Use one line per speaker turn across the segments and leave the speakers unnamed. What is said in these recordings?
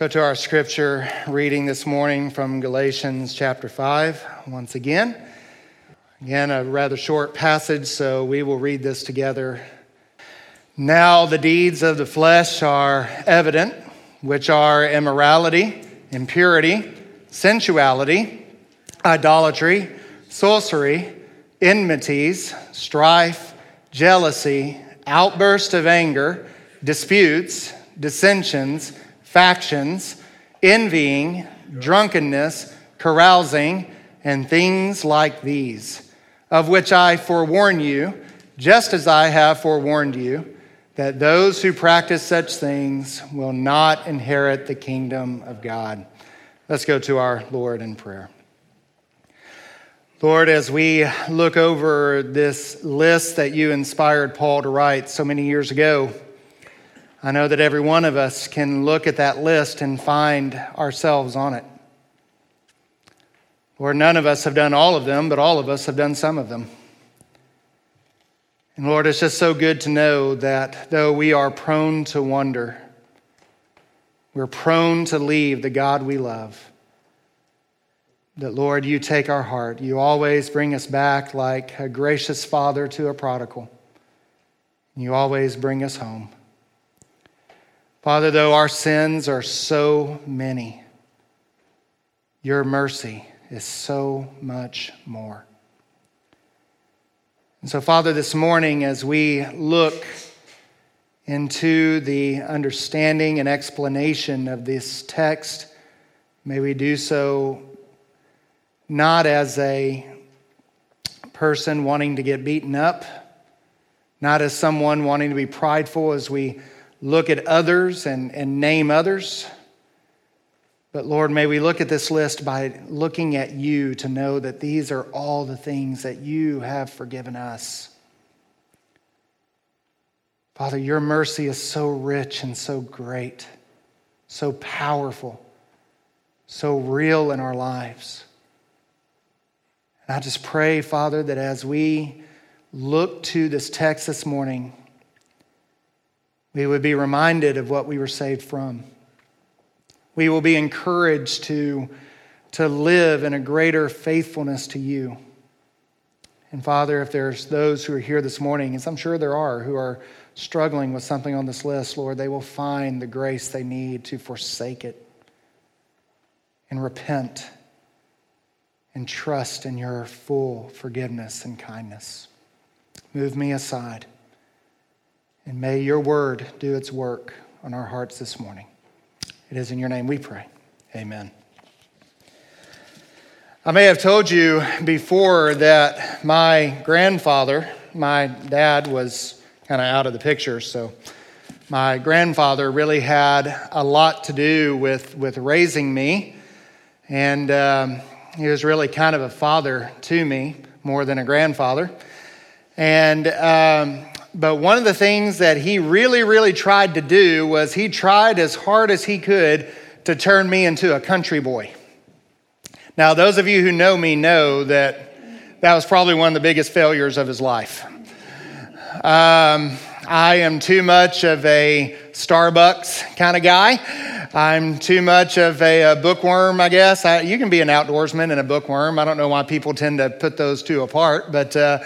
Go to our scripture reading this morning from Galatians chapter 5 once again. Again, a rather short passage, so we will read this together. Now, the deeds of the flesh are evident, which are immorality, impurity, sensuality, idolatry, sorcery, enmities, strife, jealousy, outburst of anger, disputes, dissensions factions, envying, drunkenness, carousing, and things like these, of which I forewarn you, just as I have forewarned you, that those who practice such things will not inherit the kingdom of God. Let's go to our Lord in prayer. Lord, as we look over this list that you inspired Paul to write so many years ago, I know that every one of us can look at that list and find ourselves on it. Lord, none of us have done all of them, but all of us have done some of them. And Lord, it's just so good to know that though we are prone to wonder, we're prone to leave the God we love. That, Lord, you take our heart. You always bring us back like a gracious father to a prodigal. You always bring us home. Father, though our sins are so many, your mercy is so much more. And so, Father, this morning, as we look into the understanding and explanation of this text, may we do so not as a person wanting to get beaten up, not as someone wanting to be prideful as we look at others and, and name others. But Lord, may we look at this list by looking at you to know that these are all the things that you have forgiven us. Father, your mercy is so rich and so great, so powerful, so real in our lives. And I just pray, Father, that as we look to this text this morning, we would be reminded of what we were saved from. We will be encouraged to, to live in a greater faithfulness to you. And Father, if there's those who are here this morning, as I'm sure there are, who are struggling with something on this list, Lord, they will find the grace they need to forsake it and repent and trust in your full forgiveness and kindness. Move me aside. And may your word do its work on our hearts this morning. It is in your name we pray. Amen. I may have told you before that my grandfather, my dad was kind of out of the picture, so my grandfather really had a lot to do with, with raising me. And um, he was really kind of a father to me more than a grandfather. And um, but one of the things that he really, really tried to do was he tried as hard as he could to turn me into a country boy. Now, those of you who know me know that that was probably one of the biggest failures of his life. Um, I am too much of a Starbucks kind of guy. I'm too much of a, a bookworm, I guess. I, you can be an outdoorsman and a bookworm. I don't know why people tend to put those two apart, but. Uh,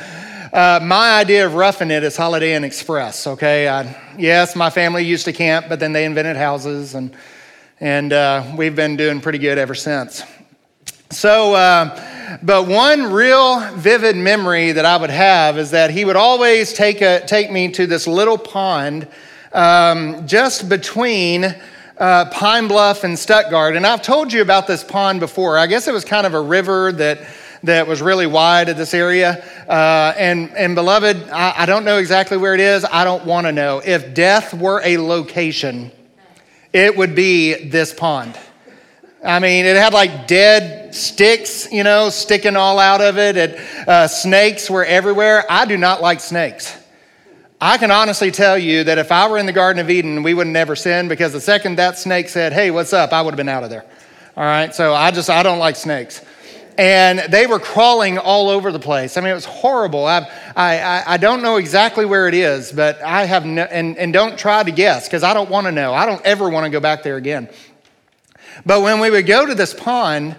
uh, my idea of roughing it is Holiday Inn Express, okay? I, yes, my family used to camp, but then they invented houses, and, and uh, we've been doing pretty good ever since. So, uh, but one real vivid memory that I would have is that he would always take, a, take me to this little pond um, just between uh, Pine Bluff and Stuttgart. And I've told you about this pond before. I guess it was kind of a river that that was really wide at this area. Uh, and, and beloved, I, I don't know exactly where it is. I don't want to know. If death were a location, it would be this pond. I mean, it had like dead sticks, you know, sticking all out of it. it uh, snakes were everywhere. I do not like snakes. I can honestly tell you that if I were in the Garden of Eden, we would never sin because the second that snake said, hey, what's up, I would have been out of there. All right, so I just, I don't like snakes and they were crawling all over the place. I mean, it was horrible. I, I, I don't know exactly where it is, but I have no, and, and don't try to guess because I don't want to know. I don't ever want to go back there again. But when we would go to this pond,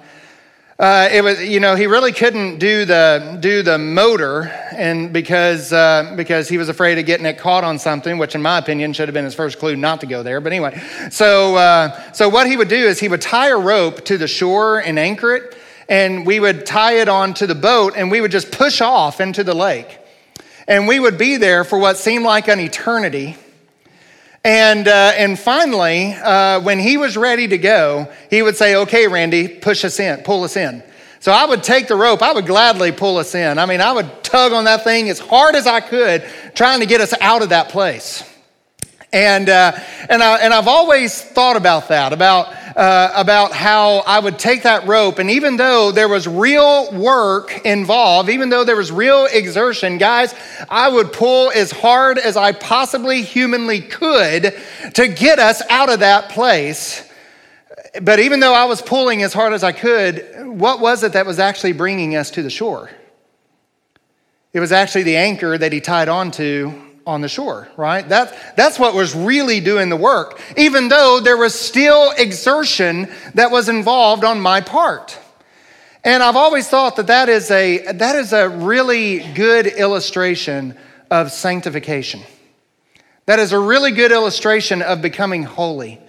uh, it was, you know, he really couldn't do the do the motor, and because uh, because he was afraid of getting it caught on something, which in my opinion should have been his first clue not to go there. But anyway, so uh, so what he would do is he would tie a rope to the shore and anchor it, and we would tie it onto the boat, and we would just push off into the lake, and we would be there for what seemed like an eternity. And, uh, and finally, uh, when he was ready to go, he would say, Okay, Randy, push us in, pull us in. So I would take the rope, I would gladly pull us in. I mean, I would tug on that thing as hard as I could, trying to get us out of that place. And, uh, and, I, and I've always thought about that, about, uh, about how I would take that rope, and even though there was real work involved, even though there was real exertion, guys, I would pull as hard as I possibly humanly could to get us out of that place. But even though I was pulling as hard as I could, what was it that was actually bringing us to the shore? It was actually the anchor that he tied onto on the shore, right? That, that's what was really doing the work, even though there was still exertion that was involved on my part. And I've always thought that that is a, that is a really good illustration of sanctification. That is a really good illustration of becoming holy.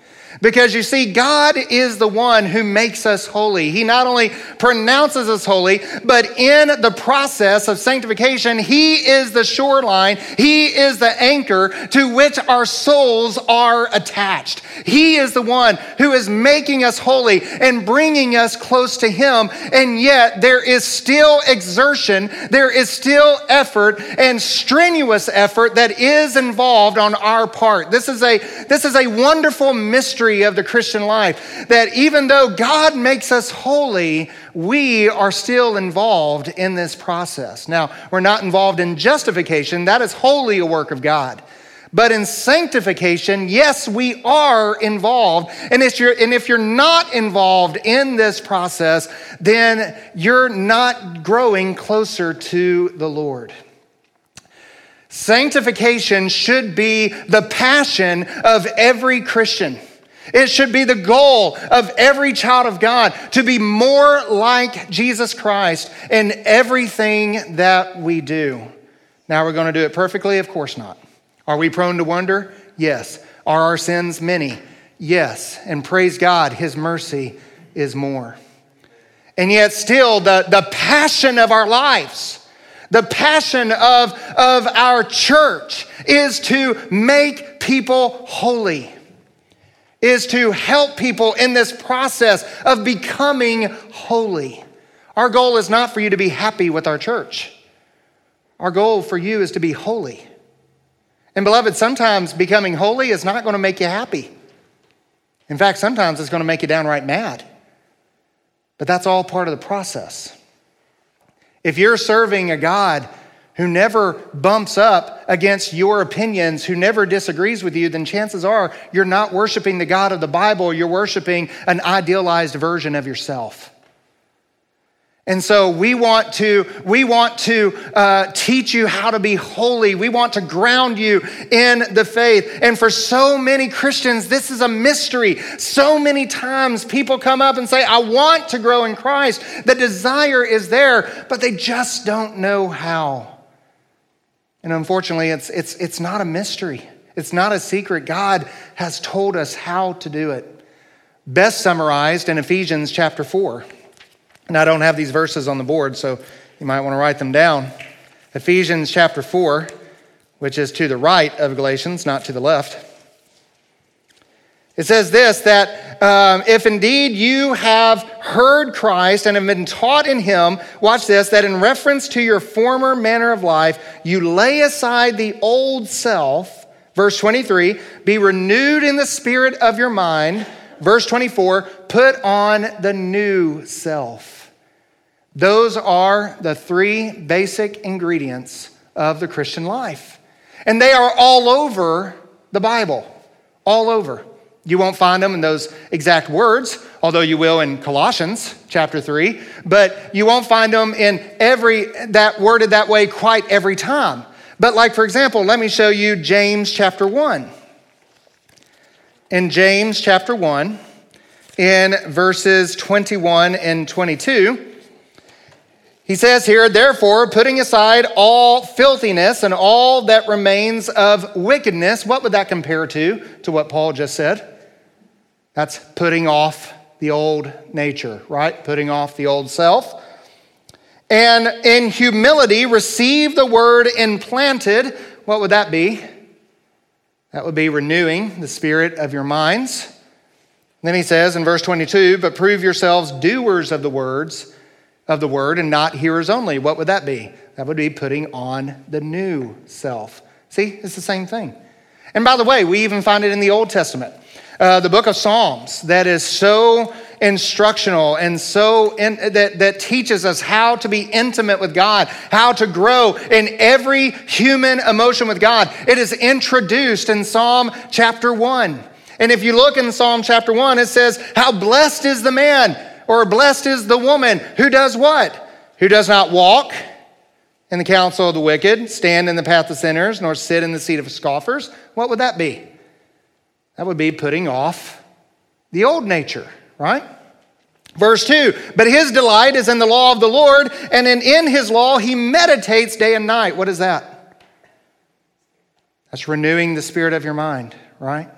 Because you see, God is the one who makes us holy. He not only pronounces us holy, but in the process of sanctification, He is the shoreline, He is the anchor to which our souls are attached. He is the one who is making us holy and bringing us close to Him. And yet, there is still exertion, there is still effort and strenuous effort that is involved on our part. This is a, this is a wonderful mystery mystery of the Christian life that even though God makes us holy, we are still involved in this process. Now, we're not involved in justification, that is wholly a work of God. But in sanctification, yes, we are involved. And if, you're, and if you're not involved in this process, then you're not growing closer to the Lord. Sanctification should be the passion of every Christian. It should be the goal of every child of God to be more like Jesus Christ in everything that we do. Now, we're going to do it perfectly? Of course not. Are we prone to wonder? Yes. Are our sins many? Yes. And praise God, His mercy is more. And yet, still, the, the passion of our lives, the passion of, of our church is to make people holy is to help people in this process of becoming holy. Our goal is not for you to be happy with our church. Our goal for you is to be holy. And beloved, sometimes becoming holy is not going to make you happy. In fact, sometimes it's going to make you downright mad. But that's all part of the process. If you're serving a God who never bumps up against your opinions, who never disagrees with you, then chances are you're not worshiping the God of the Bible, you're worshiping an idealized version of yourself. And so we want to, we want to uh, teach you how to be holy. We want to ground you in the faith. And for so many Christians, this is a mystery. So many times people come up and say, I want to grow in Christ. The desire is there, but they just don't know how. And unfortunately, it's, it's, it's not a mystery, it's not a secret. God has told us how to do it. Best summarized in Ephesians chapter 4. And I don't have these verses on the board, so you might want to write them down. Ephesians chapter 4, which is to the right of Galatians, not to the left. It says this that um, if indeed you have heard Christ and have been taught in him, watch this, that in reference to your former manner of life, you lay aside the old self, verse 23, be renewed in the spirit of your mind, verse 24, put on the new self. Those are the three basic ingredients of the Christian life. And they are all over the Bible, all over. You won't find them in those exact words, although you will in Colossians chapter 3, but you won't find them in every that worded that way quite every time. But like for example, let me show you James chapter 1. In James chapter 1, in verses 21 and 22. He says here, therefore, putting aside all filthiness and all that remains of wickedness, what would that compare to, to what Paul just said? That's putting off the old nature, right? Putting off the old self. And in humility, receive the word implanted. What would that be? That would be renewing the spirit of your minds. then he says in verse 22, but prove yourselves doers of the words of the word and not hearers only. What would that be? That would be putting on the new self. See, it's the same thing. And by the way, we even find it in the Old Testament. Uh, the book of Psalms that is so instructional and so in, that, that teaches us how to be intimate with God, how to grow in every human emotion with God. It is introduced in Psalm chapter 1. And if you look in Psalm chapter 1, it says, How blessed is the man or blessed is the woman who does what? Who does not walk in the counsel of the wicked, stand in the path of sinners, nor sit in the seat of scoffers. What would that be? That would be putting off the old nature, right? Verse 2 But his delight is in the law of the Lord, and in, in his law he meditates day and night. What is that? That's renewing the spirit of your mind, right?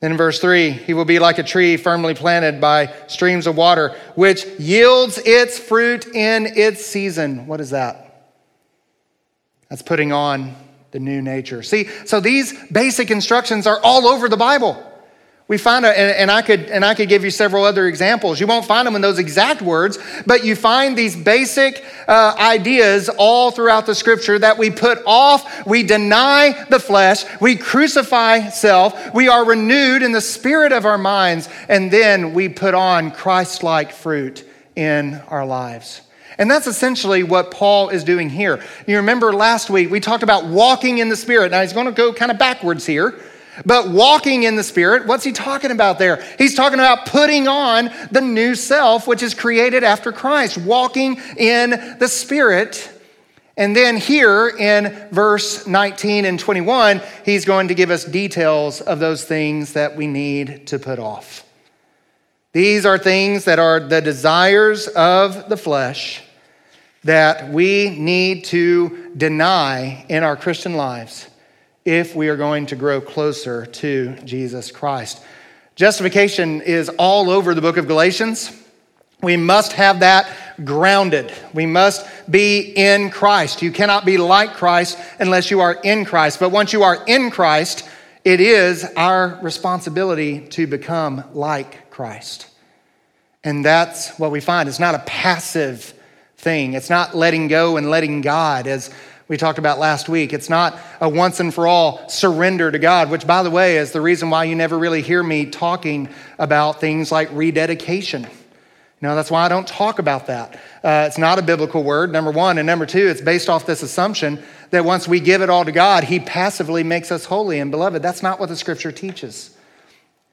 Then in verse 3, he will be like a tree firmly planted by streams of water, which yields its fruit in its season. What is that? That's putting on the new nature. See, so these basic instructions are all over the Bible. We find, a, and, I could, and I could give you several other examples. You won't find them in those exact words, but you find these basic uh, ideas all throughout the scripture that we put off, we deny the flesh, we crucify self, we are renewed in the spirit of our minds, and then we put on Christ like fruit in our lives. And that's essentially what Paul is doing here. You remember last week we talked about walking in the Spirit. Now he's going to go kind of backwards here. But walking in the Spirit, what's he talking about there? He's talking about putting on the new self, which is created after Christ, walking in the Spirit. And then here in verse 19 and 21, he's going to give us details of those things that we need to put off. These are things that are the desires of the flesh that we need to deny in our Christian lives if we are going to grow closer to Jesus Christ. Justification is all over the book of Galatians. We must have that grounded. We must be in Christ. You cannot be like Christ unless you are in Christ. But once you are in Christ, it is our responsibility to become like Christ. And that's what we find. It's not a passive thing, it's not letting go and letting God, as we talked about last week. It's not a once and for all surrender to God, which, by the way, is the reason why you never really hear me talking about things like rededication. You know, that's why I don't talk about that. Uh, it's not a biblical word, number one. And number two, it's based off this assumption that once we give it all to God, He passively makes us holy. And beloved, that's not what the scripture teaches.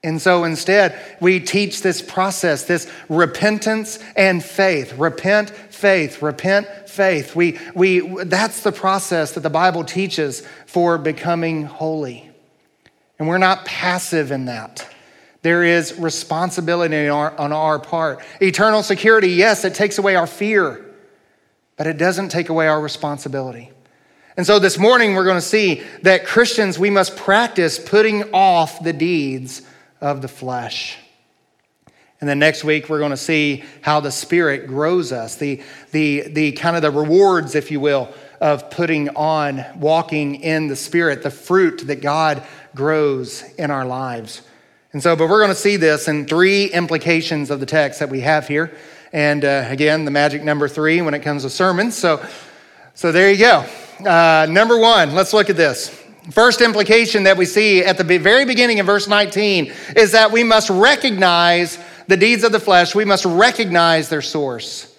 And so instead, we teach this process, this repentance and faith. Repent, faith, repent, faith. We, we, that's the process that the Bible teaches for becoming holy. And we're not passive in that. There is responsibility on our, on our part. Eternal security, yes, it takes away our fear, but it doesn't take away our responsibility. And so this morning, we're going to see that Christians, we must practice putting off the deeds of the flesh. And then next week, we're going to see how the Spirit grows us, the, the, the kind of the rewards, if you will, of putting on, walking in the Spirit, the fruit that God grows in our lives. And so, but we're going to see this in three implications of the text that we have here. And uh, again, the magic number three when it comes to sermons. So, so there you go. Uh, number one, let's look at this. First implication that we see at the very beginning of verse 19 is that we must recognize the deeds of the flesh, we must recognize their source.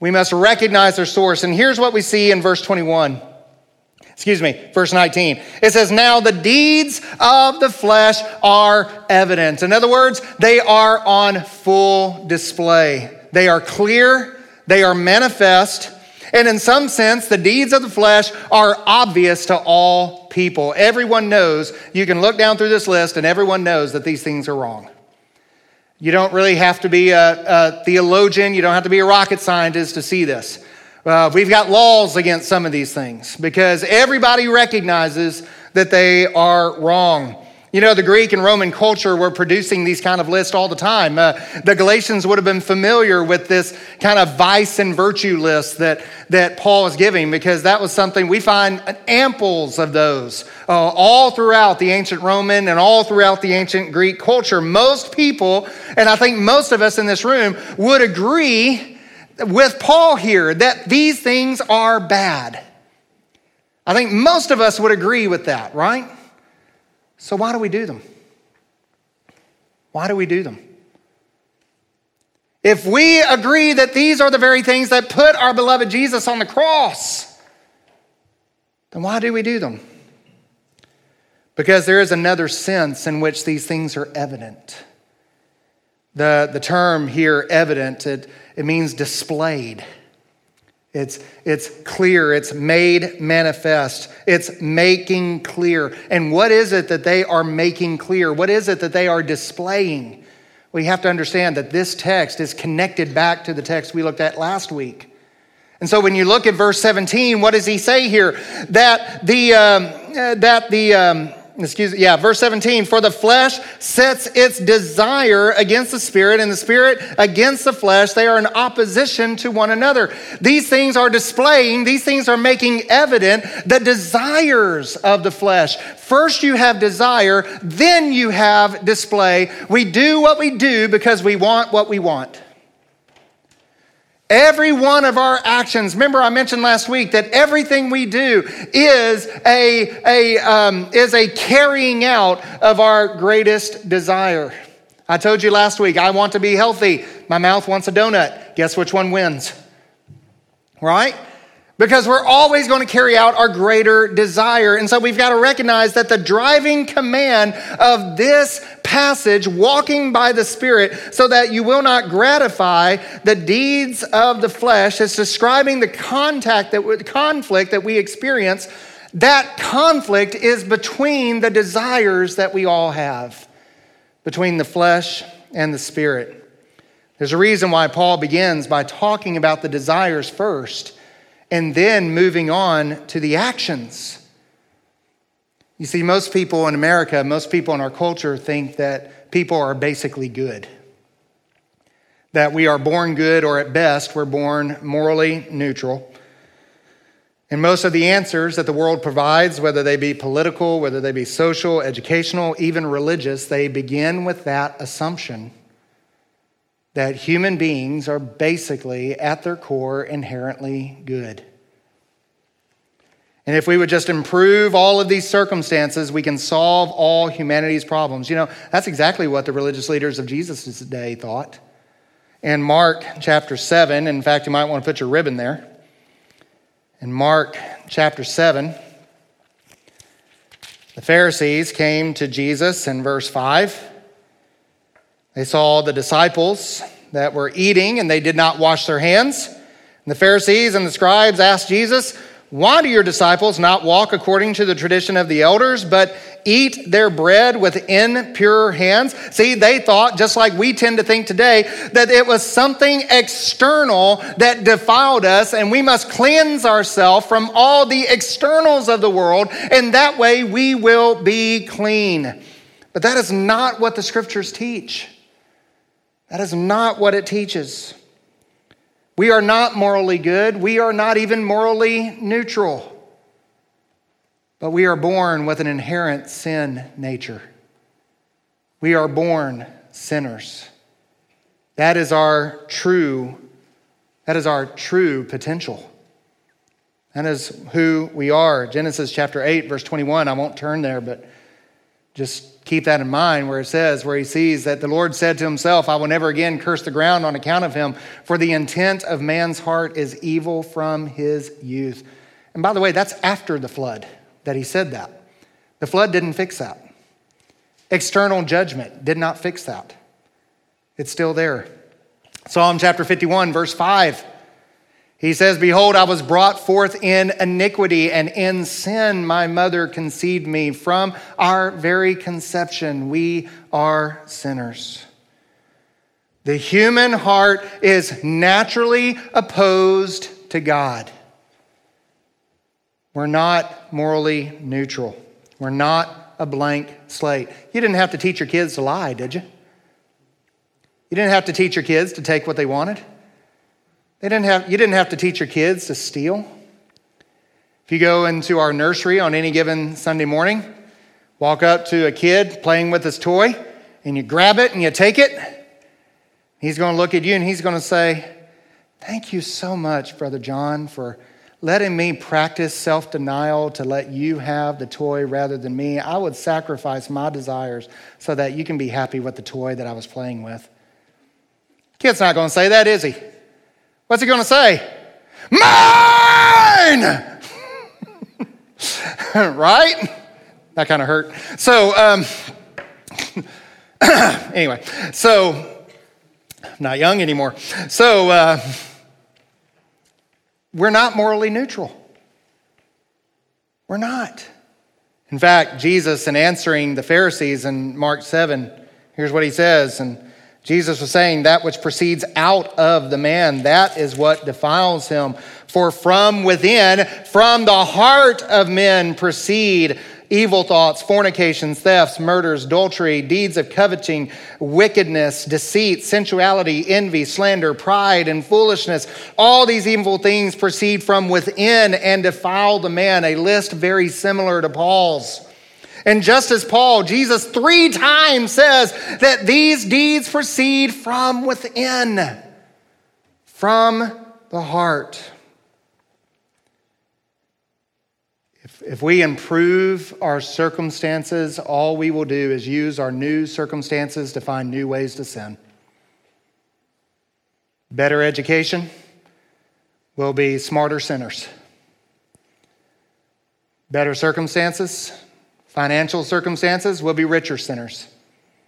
We must recognize their source. And here's what we see in verse 21. Excuse me, verse 19. It says, Now the deeds of the flesh are evident. In other words, they are on full display. They are clear, they are manifest, and in some sense, the deeds of the flesh are obvious to all people. Everyone knows, you can look down through this list, and everyone knows that these things are wrong. You don't really have to be a, a theologian, you don't have to be a rocket scientist to see this. Uh, we've got laws against some of these things because everybody recognizes that they are wrong. You know, the Greek and Roman culture were producing these kind of lists all the time. Uh, the Galatians would have been familiar with this kind of vice and virtue list that, that Paul is giving because that was something we find amples of those uh, all throughout the ancient Roman and all throughout the ancient Greek culture. Most people, and I think most of us in this room, would agree with Paul here that these things are bad. I think most of us would agree with that, right? So, why do we do them? Why do we do them? If we agree that these are the very things that put our beloved Jesus on the cross, then why do we do them? Because there is another sense in which these things are evident. The, the term here, evident, it, it means displayed. It's, it's clear, it's made manifest, it's making clear. And what is it that they are making clear? What is it that they are displaying? We have to understand that this text is connected back to the text we looked at last week. And so when you look at verse 17, what does he say here? That the, um, uh, that the, um, excuse me, yeah, verse 17, for the flesh sets its desire against the spirit, and the spirit against the flesh. They are in opposition to one another. These things are displaying, these things are making evident the desires of the flesh. First, you have desire, then you have display. We do what we do because we want what we want. Every one of our actions, remember I mentioned last week that everything we do is a, a, um, is a carrying out of our greatest desire. I told you last week, I want to be healthy. My mouth wants a donut. Guess which one wins? Right? Because we're always going to carry out our greater desire. And so we've got to recognize that the driving command of this passage, walking by the Spirit, so that you will not gratify the deeds of the flesh, is describing the contact that conflict that we experience. That conflict is between the desires that we all have, between the flesh and the spirit. There's a reason why Paul begins by talking about the desires first and then moving on to the actions. You see, most people in America, most people in our culture think that people are basically good. That we are born good, or at best, we're born morally neutral. And most of the answers that the world provides, whether they be political, whether they be social, educational, even religious, they begin with that assumption that human beings are basically, at their core, inherently good. And if we would just improve all of these circumstances, we can solve all humanity's problems. You know, that's exactly what the religious leaders of Jesus' day thought. In Mark chapter 7, in fact, you might want to put your ribbon there. In Mark chapter 7, the Pharisees came to Jesus in verse 5 they saw the disciples that were eating and they did not wash their hands. And the Pharisees and the scribes asked Jesus, Why do your disciples not walk according to the tradition of the elders, but eat their bread with impure hands? See, they thought, just like we tend to think today, that it was something external that defiled us, and we must cleanse ourselves from all the externals of the world, and that way we will be clean. But that is not what the scriptures teach. That is not what it teaches. We are not morally good. We are not even morally neutral. But we are born with an inherent sin nature. We are born sinners. That is our true that is our true potential. That is who we are. Genesis chapter 8 verse 21. I won't turn there, but just keep that in mind where it says, where he sees that the Lord said to himself, I will never again curse the ground on account of him, for the intent of man's heart is evil from his youth. And by the way, that's after the flood that he said that. The flood didn't fix that. External judgment did not fix that. It's still there. Psalm chapter 51, verse 5 he says, Behold, I was brought forth in iniquity, and in sin my mother conceived me. From our very conception, we are sinners. The human heart is naturally opposed to God. We're not morally neutral. We're not a blank slate. You didn't have to teach your kids to lie, did you? You didn't have to teach your kids to take what they wanted. They didn't have, you didn't have to teach your kids to steal. If you go into our nursery on any given Sunday morning, walk up to a kid playing with his toy, and you grab it and you take it, He's going to look at you and he's going to say, Thank you so much, Brother John, for letting me practice self denial to let you have the toy rather than me. I would sacrifice my desires so that you can be happy with the toy that I was playing with. Kid's not going to say that, is he? What's he going to say? Mine! right? That kind of hurt. So, um, anyway, so not young anymore. So, uh, we're not morally neutral. We're not. In fact, Jesus, in answering the Pharisees in Mark 7, here's what he says. And Jesus was saying, That which proceeds out of the man, that is what defiles him. For from within, from the heart of men proceed evil thoughts, fornications, thefts, murders, adultery, deeds of coveting, wickedness, deceit, sensuality, envy, slander, pride, and foolishness. All these evil things proceed from within and defile the man. A list very similar to Paul's. And just as Paul, Jesus three times says that these deeds proceed from within, from the heart. If if we improve our circumstances, all we will do is use our new circumstances to find new ways to sin. Better education will be smarter sinners. Better circumstances, financial circumstances will be richer sinners.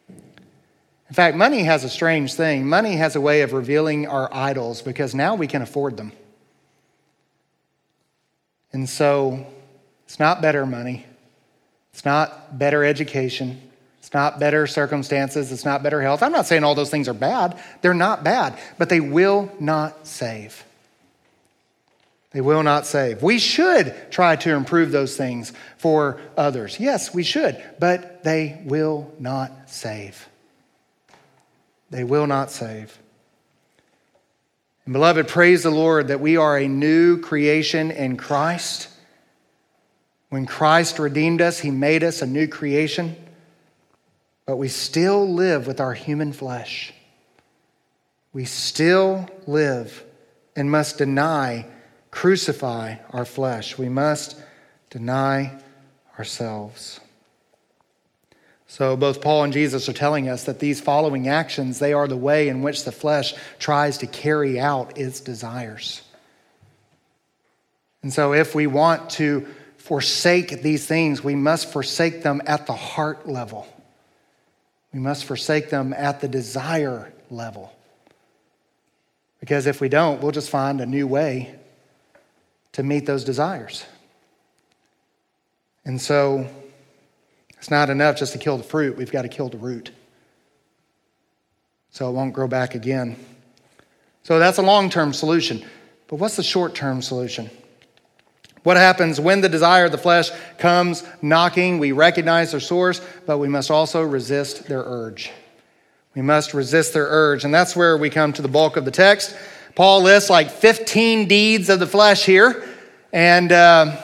In fact, money has a strange thing. Money has a way of revealing our idols because now we can afford them. And so it's not better money. It's not better education. It's not better circumstances. It's not better health. I'm not saying all those things are bad. They're not bad, but they will not save. They will not save. We should try to improve those things for others. Yes, we should, but they will not save. They will not save. And beloved, praise the Lord that we are a new creation in Christ. When Christ redeemed us, he made us a new creation, but we still live with our human flesh. We still live and must deny, crucify our flesh. We must deny ourselves. So both Paul and Jesus are telling us that these following actions, they are the way in which the flesh tries to carry out its desires. And so if we want to forsake these things, we must forsake them at the heart level. We must forsake them at the desire level. Because if we don't, we'll just find a new way to meet those desires. And so it's not enough just to kill the fruit, we've got to kill the root. So it won't grow back again. So that's a long term solution. But what's the short term solution? What happens when the desire of the flesh comes knocking? We recognize their source, but we must also resist their urge. We must resist their urge. And that's where we come to the bulk of the text. Paul lists like 15 deeds of the flesh here. And, uh,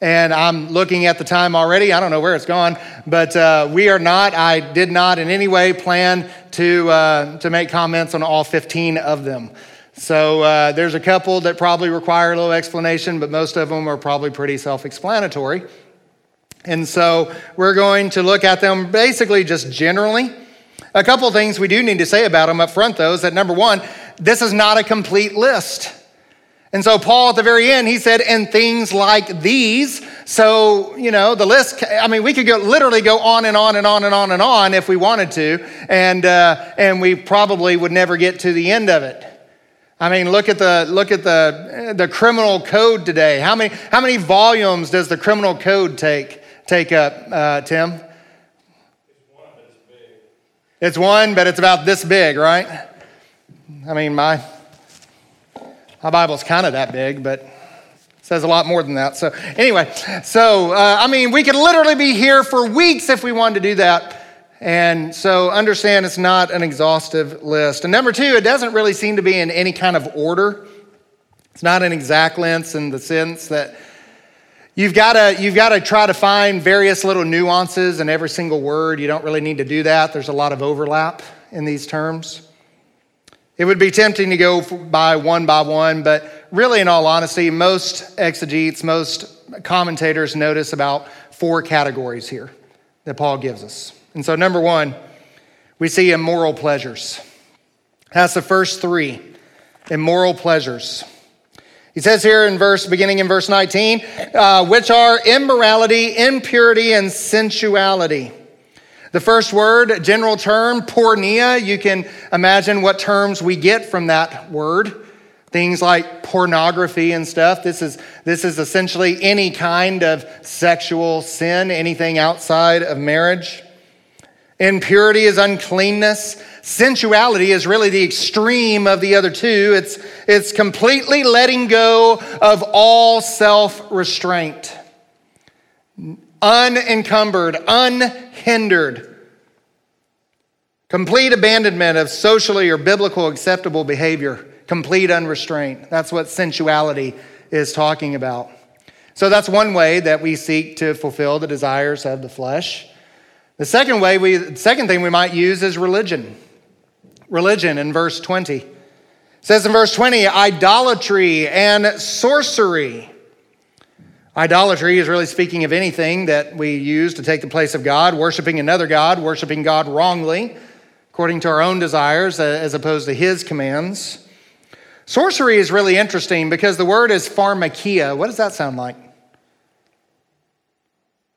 and I'm looking at the time already. I don't know where it's gone, but uh, we are not, I did not in any way plan to, uh, to make comments on all 15 of them. So uh, there's a couple that probably require a little explanation, but most of them are probably pretty self explanatory. And so we're going to look at them basically just generally. A couple things we do need to say about them up front, though, is that number one, this is not a complete list. And so, Paul at the very end, he said, and things like these. So, you know, the list, I mean, we could go literally go on and on and on and on and on if we wanted to, and, uh, and we probably would never get to the end of it. I mean, look at the look at the the criminal code today. How many how many volumes does the criminal code take take up, uh, Tim?
It's one, but it's big.
It's one, but it's about this big, right? I mean, my, my Bible's kind of that big, but says a lot more than that. So, anyway, so uh, I mean, we could literally be here for weeks if we wanted to do that. And so, understand it's not an exhaustive list. And number two, it doesn't really seem to be in any kind of order. It's not an exact list in the sense that You've got to you've got to try to find various little nuances in every single word. You don't really need to do that. There's a lot of overlap in these terms. It would be tempting to go by one by one, but really, in all honesty, most exegetes, most commentators notice about four categories here that Paul gives us. And so, number one, we see immoral pleasures. That's the first three immoral pleasures. He says here in verse, beginning in verse 19, uh, which are immorality, impurity, and sensuality. The first word, general term, porneia, you can imagine what terms we get from that word. Things like pornography and stuff. This is, this is essentially any kind of sexual sin, anything outside of marriage. Impurity is uncleanness. Sensuality is really the extreme of the other two. It's, it's completely letting go of all self restraint, unencumbered, unhindered. Complete abandonment of socially or biblical acceptable behavior, complete unrestraint. That's what sensuality is talking about. So that's one way that we seek to fulfill the desires of the flesh. The second way we second thing we might use is religion religion in verse 20. It says in verse 20, idolatry and sorcery. Idolatry is really speaking of anything that we use to take the place of God, worshiping another God, worshiping God wrongly, according to our own desires uh, as opposed to His commands. Sorcery is really interesting because the word is pharmakeia. What does that sound like?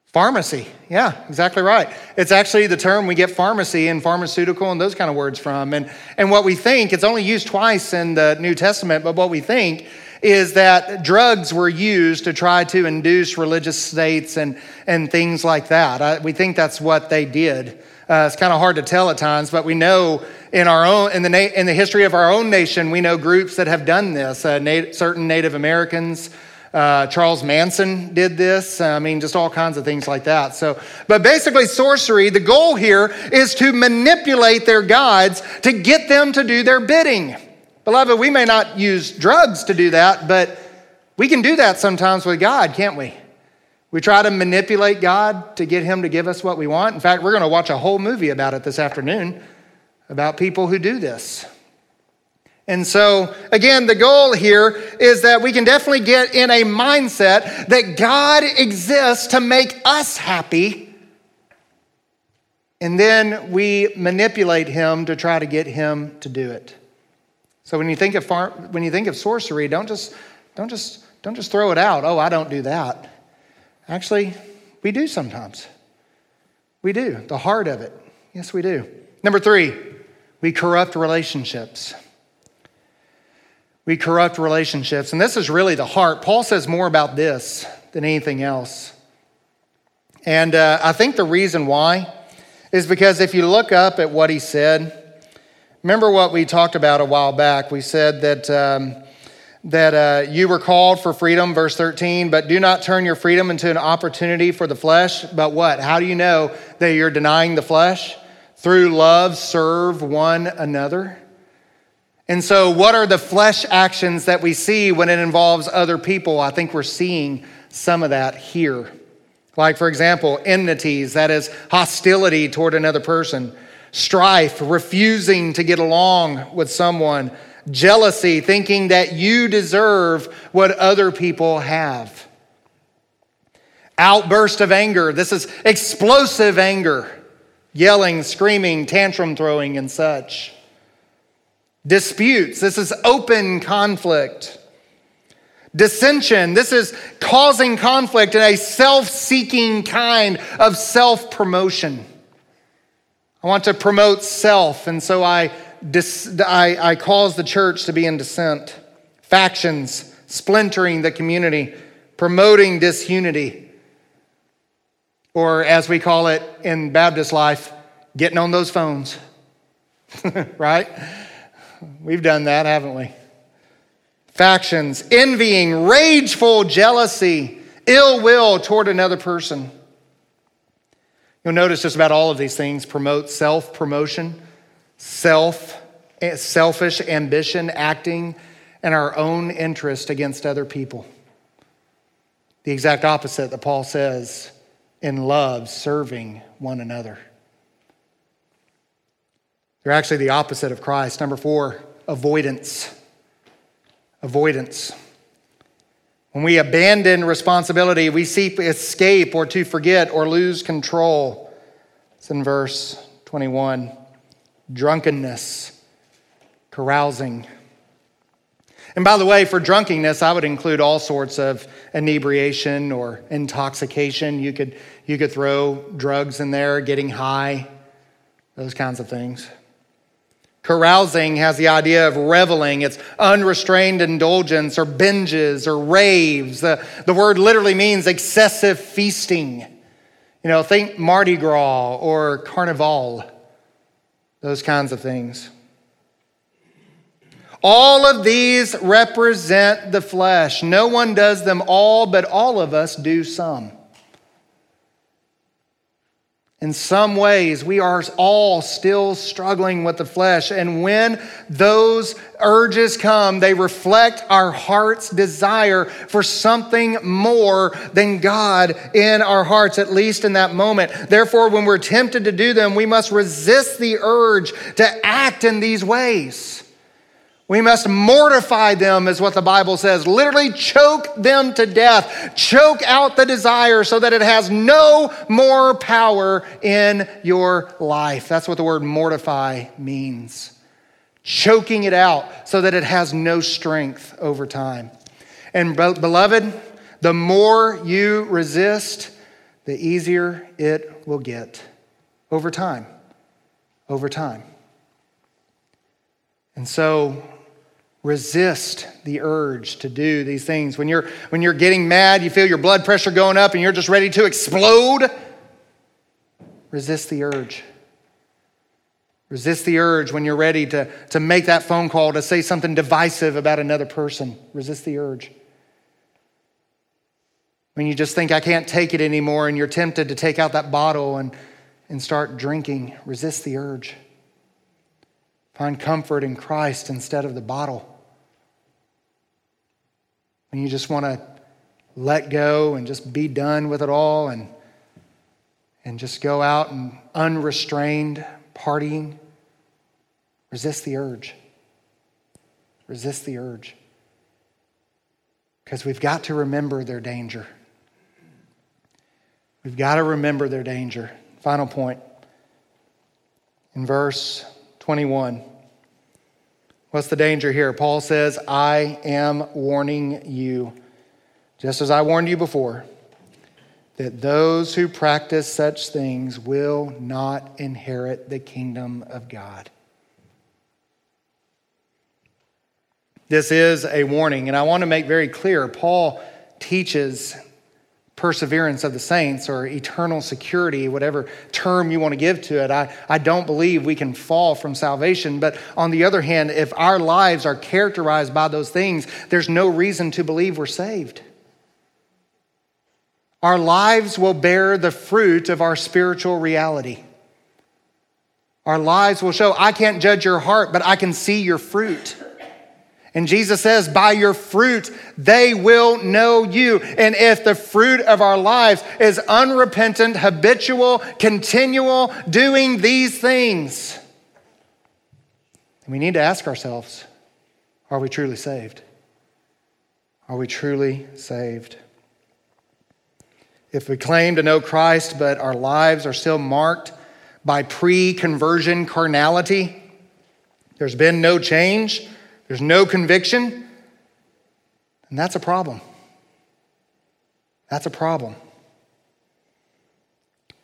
Pharmacy. Yeah, exactly right. It's actually the term we get pharmacy and pharmaceutical and those kind of words from. And, and what we think, it's only used twice in the New Testament, but what we think is that drugs were used to try to induce religious states and, and things like that. I, we think that's what they did. Uh, it's kind of hard to tell at times, but we know in our own in the na- in the history of our own nation, we know groups that have done this. Uh, nat- certain Native Americans, uh, Charles Manson did this. I mean, just all kinds of things like that. So, but basically, sorcery, the goal here is to manipulate their gods to get them to do their bidding. Beloved, we may not use drugs to do that, but we can do that sometimes with God, can't we? We try to manipulate God to get Him to give us what we want. In fact, we're going to watch a whole movie about it this afternoon about people who do this. And so, again, the goal here is that we can definitely get in a mindset that God exists to make us happy. And then we manipulate him to try to get him to do it. So when you think of far, when you think of sorcery, don't just don't just don't just throw it out. Oh, I don't do that. Actually, we do sometimes. We do. The heart of it. Yes, we do. Number 3, we corrupt relationships. We corrupt relationships. And this is really the heart. Paul says more about this than anything else. And uh, I think the reason why is because if you look up at what he said, remember what we talked about a while back. We said that. Um, that uh, you were called for freedom, verse 13, but do not turn your freedom into an opportunity for the flesh. But what? How do you know that you're denying the flesh? Through love, serve one another. And so, what are the flesh actions that we see when it involves other people? I think we're seeing some of that here. Like, for example, enmities, that is hostility toward another person, strife, refusing to get along with someone, jealousy, thinking that you deserve what other people have. Outburst of anger, this is explosive anger, yelling, screaming, tantrum throwing, and such. Disputes, this is open conflict. Dissension, this is causing conflict in a self seeking kind of self promotion. I want to promote self, and so I, dis, I, I cause the church to be in dissent. Factions, splintering the community, promoting disunity. Or, as we call it in Baptist life, getting on those phones, right? We've done that, haven't we? Factions, envying, rageful jealousy, ill will toward another person. You'll notice just about all of these things promote self promotion, self, selfish ambition, acting, in our own interest against other people. The exact opposite that Paul says in love, serving one another. They're actually the opposite of Christ. Number four, avoidance. Avoidance. When we abandon responsibility, we seek escape or to forget or lose control. It's in verse 21. Drunkenness, carousing. And by the way, for drunkenness, I would include all sorts of inebriation or intoxication. You could, you could throw drugs in there, getting high, those kinds of things. Carousing has the idea of reveling. It's unrestrained indulgence or binges or raves. The, the word literally means excessive feasting. You know, think Mardi Gras or Carnival, those kinds of things. All of these represent the flesh. No one does them all, but all of us do some in some ways, we are all still struggling with the flesh. And when those urges come, they reflect our heart's desire for something more than God in our hearts, at least in that moment. Therefore, when we're tempted to do them, we must resist the urge to act in these ways. We must mortify them, is what the Bible says. Literally choke them to death. Choke out the desire so that it has no more power in your life. That's what the word mortify means. Choking it out so that it has no strength over time. And, beloved, the more you resist, the easier it will get over time. Over time. And so, resist the urge to do these things. When you're, when you're getting mad, you feel your blood pressure going up and you're just ready to explode, resist the urge. Resist the urge when you're ready to, to make that phone call to say something divisive about another person. Resist the urge. When you just think, I can't take it anymore, and you're tempted to take out that bottle and, and start drinking, resist the urge. Find comfort in Christ instead of the bottle when you just want to let go and just be done with it all and, and just go out and unrestrained partying, resist the urge. Resist the urge. Because we've got to remember their danger. We've got to remember their danger. Final point. In verse 21. What's the danger here? Paul says, I am warning you, just as I warned you before, that those who practice such things will not inherit the kingdom of God. This is a warning, and I want to make very clear Paul teaches perseverance of the saints or eternal security, whatever term you want to give to it. I, I don't believe we can fall from salvation. But on the other hand, if our lives are characterized by those things, there's no reason to believe we're saved. Our lives will bear the fruit of our spiritual reality. Our lives will show, I can't judge your heart, but I can see your fruit. And Jesus says, By your fruit, they will know you. And if the fruit of our lives is unrepentant, habitual, continual, doing these things, we need to ask ourselves are we truly saved? Are we truly saved? If we claim to know Christ, but our lives are still marked by pre conversion carnality, there's been no change there's no conviction, and that's a problem. That's a problem.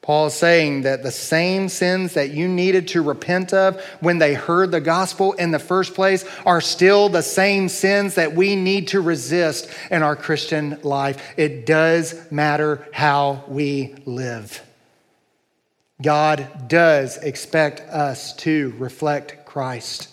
Paul is saying that the same sins that you needed to repent of when they heard the gospel in the first place are still the same sins that we need to resist in our Christian life. It does matter how we live. God does expect us to reflect Christ.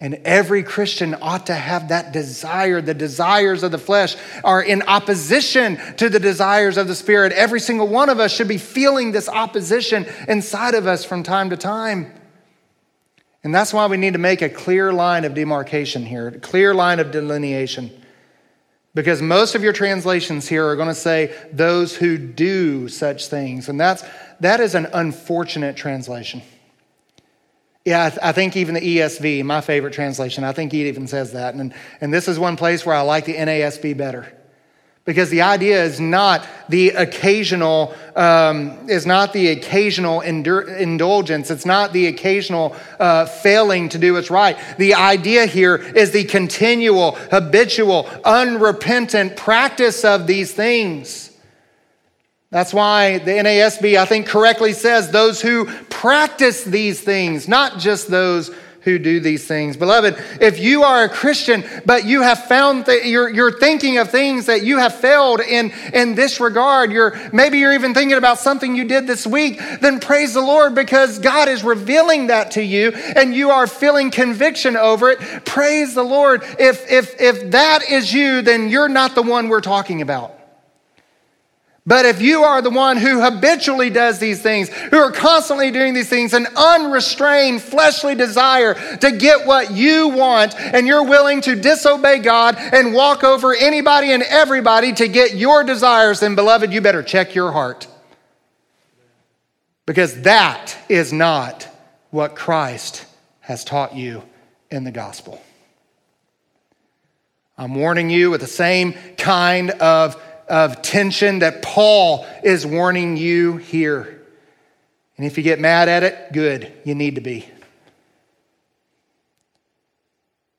And every Christian ought to have that desire. The desires of the flesh are in opposition to the desires of the Spirit. Every single one of us should be feeling this opposition inside of us from time to time. And that's why we need to make a clear line of demarcation here, a clear line of delineation. Because most of your translations here are going to say those who do such things. And that's, that is an unfortunate translation. Yeah, I, th- I, think even the ESV, my favorite translation, I think it even says that. And, and this is one place where I like the NASB better. Because the idea is not the occasional, um, is not the occasional indulgence. It's not the occasional uh, failing to do what's right. The idea here is the continual, habitual, unrepentant practice of these things. That's why the NASB, I think, correctly says those who practice these things, not just those who do these things. Beloved, if you are a Christian, but you have found that you're, you're thinking of things that you have failed in, in this regard, you're, maybe you're even thinking about something you did this week, then praise the Lord because God is revealing that to you and you are feeling conviction over it. Praise the Lord. If, if, if that is you, then you're not the one we're talking about. But if you are the one who habitually does these things, who are constantly doing these things, an unrestrained fleshly desire to get what you want, and you're willing to disobey God and walk over anybody and everybody to get your desires, then, beloved, you better check your heart. Because that is not what Christ has taught you in the gospel. I'm warning you with the same kind of of tension that Paul is warning you here. And if you get mad at it, good, you need to be.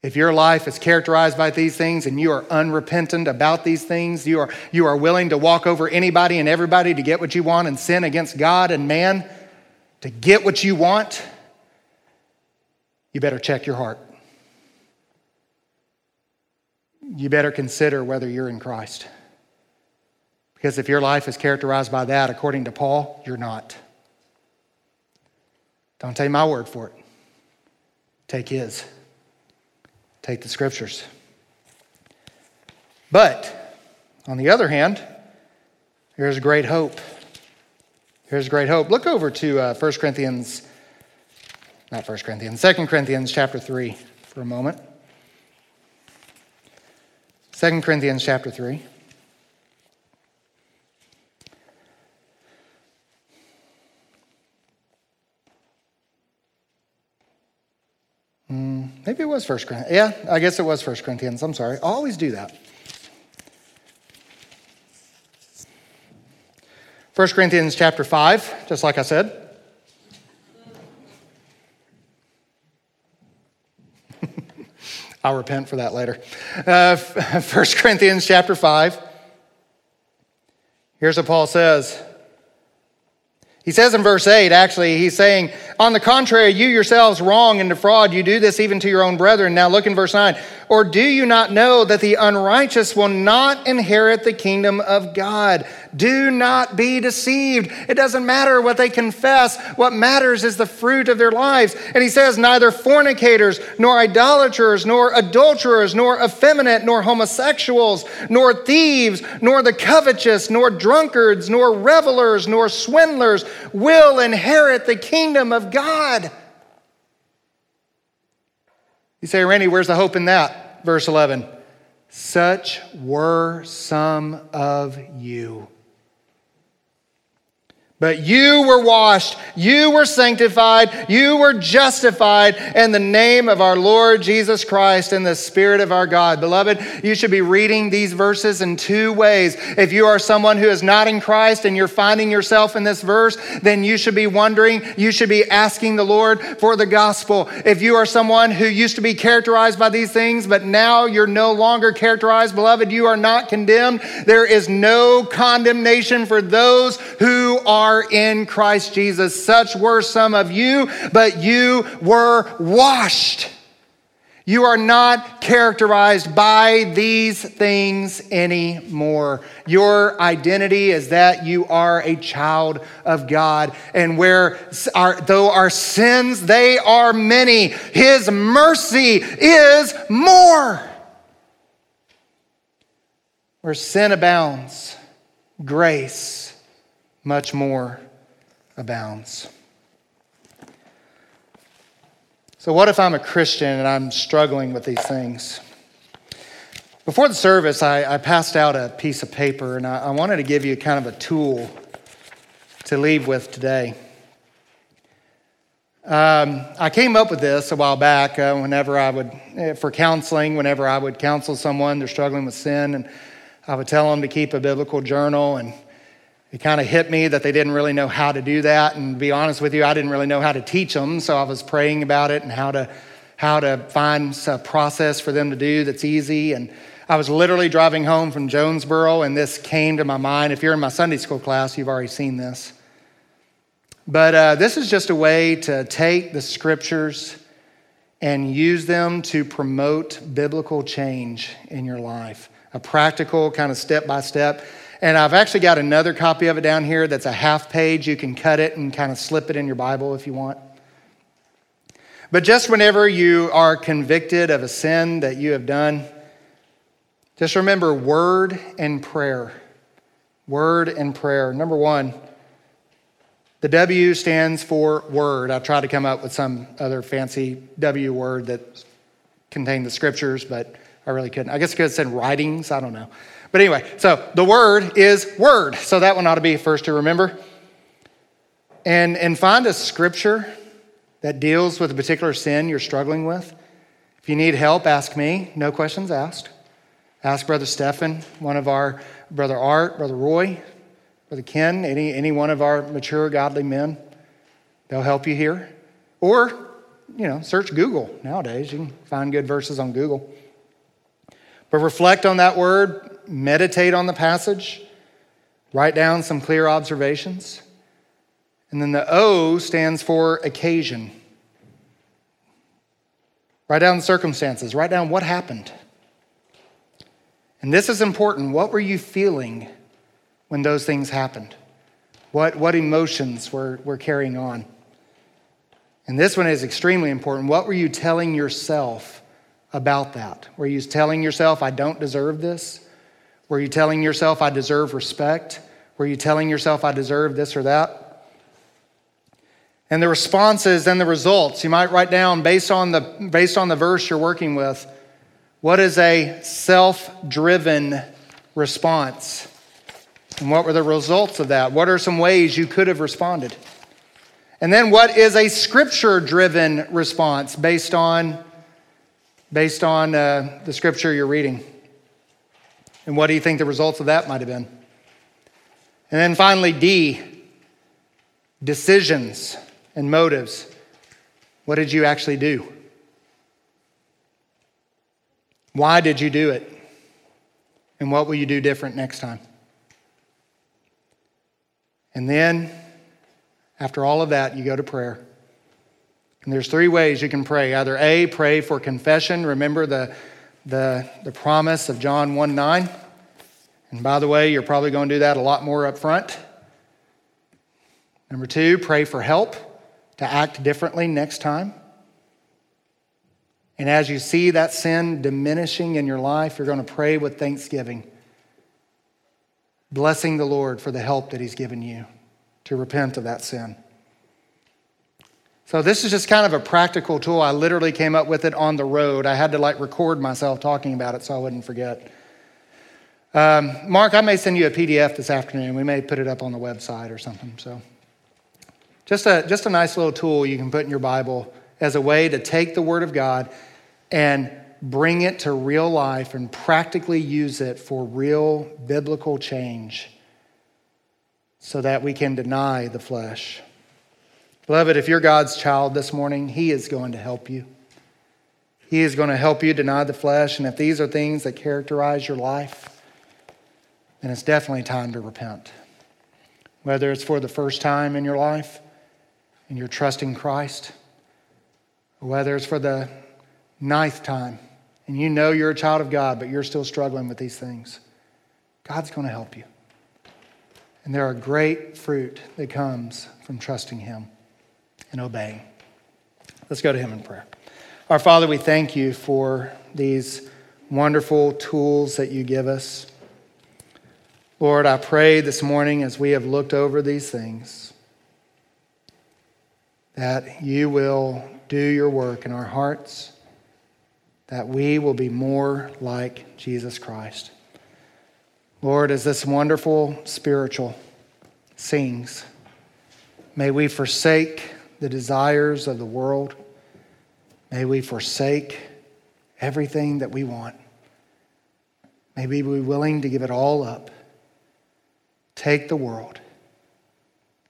If your life is characterized by these things and you are unrepentant about these things, you are, you are willing to walk over anybody and everybody to get what you want and sin against God and man to get what you want, you better check your heart. You better consider whether you're in Christ. Because if your life is characterized by that, according to Paul, you're not. Don't take my word for it. Take his. Take the scriptures. But, on the other hand, here's great hope. Here's great hope. Look over to uh, 1 Corinthians, not 1 Corinthians, 2 Corinthians chapter 3 for a moment. 2 Corinthians chapter 3. Maybe it was First Corinthians. Yeah, I guess it was First Corinthians. I'm sorry. I always do that. 1 Corinthians chapter 5, just like I said. I'll repent for that later. Uh, 1 Corinthians chapter 5. Here's what Paul says. He says in verse 8, actually, he's saying, On the contrary, you yourselves wrong and defraud. You do this even to your own brethren. Now look in verse 9. Or do you not know that the unrighteous will not inherit the kingdom of God? Do not be deceived. It doesn't matter what they confess. What matters is the fruit of their lives. And he says, Neither fornicators, nor idolaters, nor adulterers, nor effeminate, nor homosexuals, nor thieves, nor the covetous, nor drunkards, nor revelers, nor swindlers will inherit the kingdom of God. You say, Randy, where's the hope in that? Verse 11. Such were some of you. But you were washed, you were sanctified, you were justified in the name of our Lord Jesus Christ and the Spirit of our God. Beloved, you should be reading these verses in two ways. If you are someone who is not in Christ and you're finding yourself in this verse, then you should be wondering, you should be asking the Lord for the gospel. If you are someone who used to be characterized by these things, but now you're no longer characterized, beloved, you are not condemned. There is no condemnation for those who are are in Christ Jesus. Such were some of you, but you were washed. You are not characterized by these things anymore. Your identity is that you are a child of God. And where our, though our sins, they are many, His mercy is more. Where sin abounds, grace much more abounds. So, what if I'm a Christian and I'm struggling with these things? Before the service, I, I passed out a piece of paper and I, I, wanted to give you kind of a tool to leave with today. Um, I came up with this a while back uh, whenever I would, eh, for counseling, whenever I would counsel someone, they're struggling with sin, and I would tell them to keep a biblical journal and it kind of hit me that they didn't really know how to do that. And be honest with you, I didn't really know how to teach them. So I was praying about it and how to, how to find a process for them to do that's easy. And I was literally driving home from Jonesboro, and this came to my mind. If you're in my Sunday school class, you've already seen this. But uh, this is just a way to take the scriptures and use them to promote biblical change in your life. A practical, kind of step by step. And I've actually got another copy of it down here that's a half page. You can cut it and kind of slip it in your Bible if you want. But just whenever you are convicted of a sin that you have done, just remember word and prayer. Word and prayer. Number one, the W stands for word. I tried to come up with some other fancy W word that contained the scriptures, but I really couldn't. I guess because it's in writings. I don't know. But anyway, so the word is word. So that one ought to be first to remember. And, and find a scripture that deals with a particular sin you're struggling with. If you need help, ask me. No questions asked. Ask Brother Stephan, one of our, Brother Art, Brother Roy, Brother Ken, any, any one of our mature, godly men. They'll help you here. Or, you know, search Google nowadays. You can find good verses on Google. But reflect on that word, meditate on the passage, write down some clear observations. And then the O stands for occasion. Write down the circumstances, write down what happened. And this is important. What were you feeling when those things happened? What, what emotions were, were carrying on? And this one is extremely important. What were you telling yourself about that? Were you telling yourself, I don't deserve this? Were you telling yourself, I deserve respect? Were you telling yourself, I deserve this or that? And the responses and the results, you might write down based on the, based on the verse you're working with, what is a self driven response? And what were the results of that? What are some ways you could have responded? And then what is a scripture driven response based on, based on uh, the scripture you're reading? And what do you think the results of that might have been? And then finally, D, decisions and motives. What did you actually do? Why did you do it? And what will you do different next time? And then, after all of that, you go to prayer. And there's three ways you can pray. Either A, pray for confession. Remember the the, the promise of John 1 9. And by the way, you're probably going to do that a lot more up front. Number two, pray for help to act differently next time. And as you see that sin diminishing in your life, you're going to pray with thanksgiving, blessing the Lord for the help that He's given you to repent of that sin. So this is just kind of a practical tool. I literally came up with it on the road. I had to like record myself talking about it so I wouldn't forget. Um, Mark, I may send you a PDF this afternoon. We may put it up on the website or something. So just a, just a nice little tool you can put in your Bible as a way to take the Word of God and bring it to real life and practically use it for real biblical change so that we can deny the flesh. Beloved, if you're God's child this morning, He is going to help you. He is going to help you deny the flesh. And if these are things that characterize your life, then it's definitely time to repent. Whether it's for the first time in your life and you're trusting Christ, or whether it's for the ninth time, and you know you're a child of God, but you're still struggling with these things, God's going to help you. And there are great fruit that comes from trusting Him and obeying. Let's go to Him in prayer. Our Father, we thank you for these wonderful tools that you give us. Lord, I pray this morning as we have looked over these things that you will do your work in our hearts, that we will be more like Jesus Christ. Lord, as this wonderful spiritual sings, may we forsake the desires of the world. May we forsake everything that we want. May we be willing to give it all up. Take the world.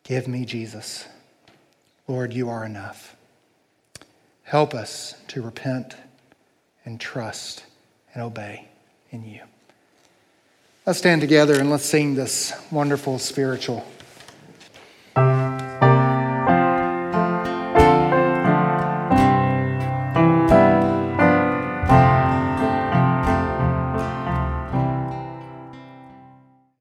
Give me Jesus. Lord, you are enough. Help us to repent and trust and obey in you. Let's stand together and let's sing this wonderful spiritual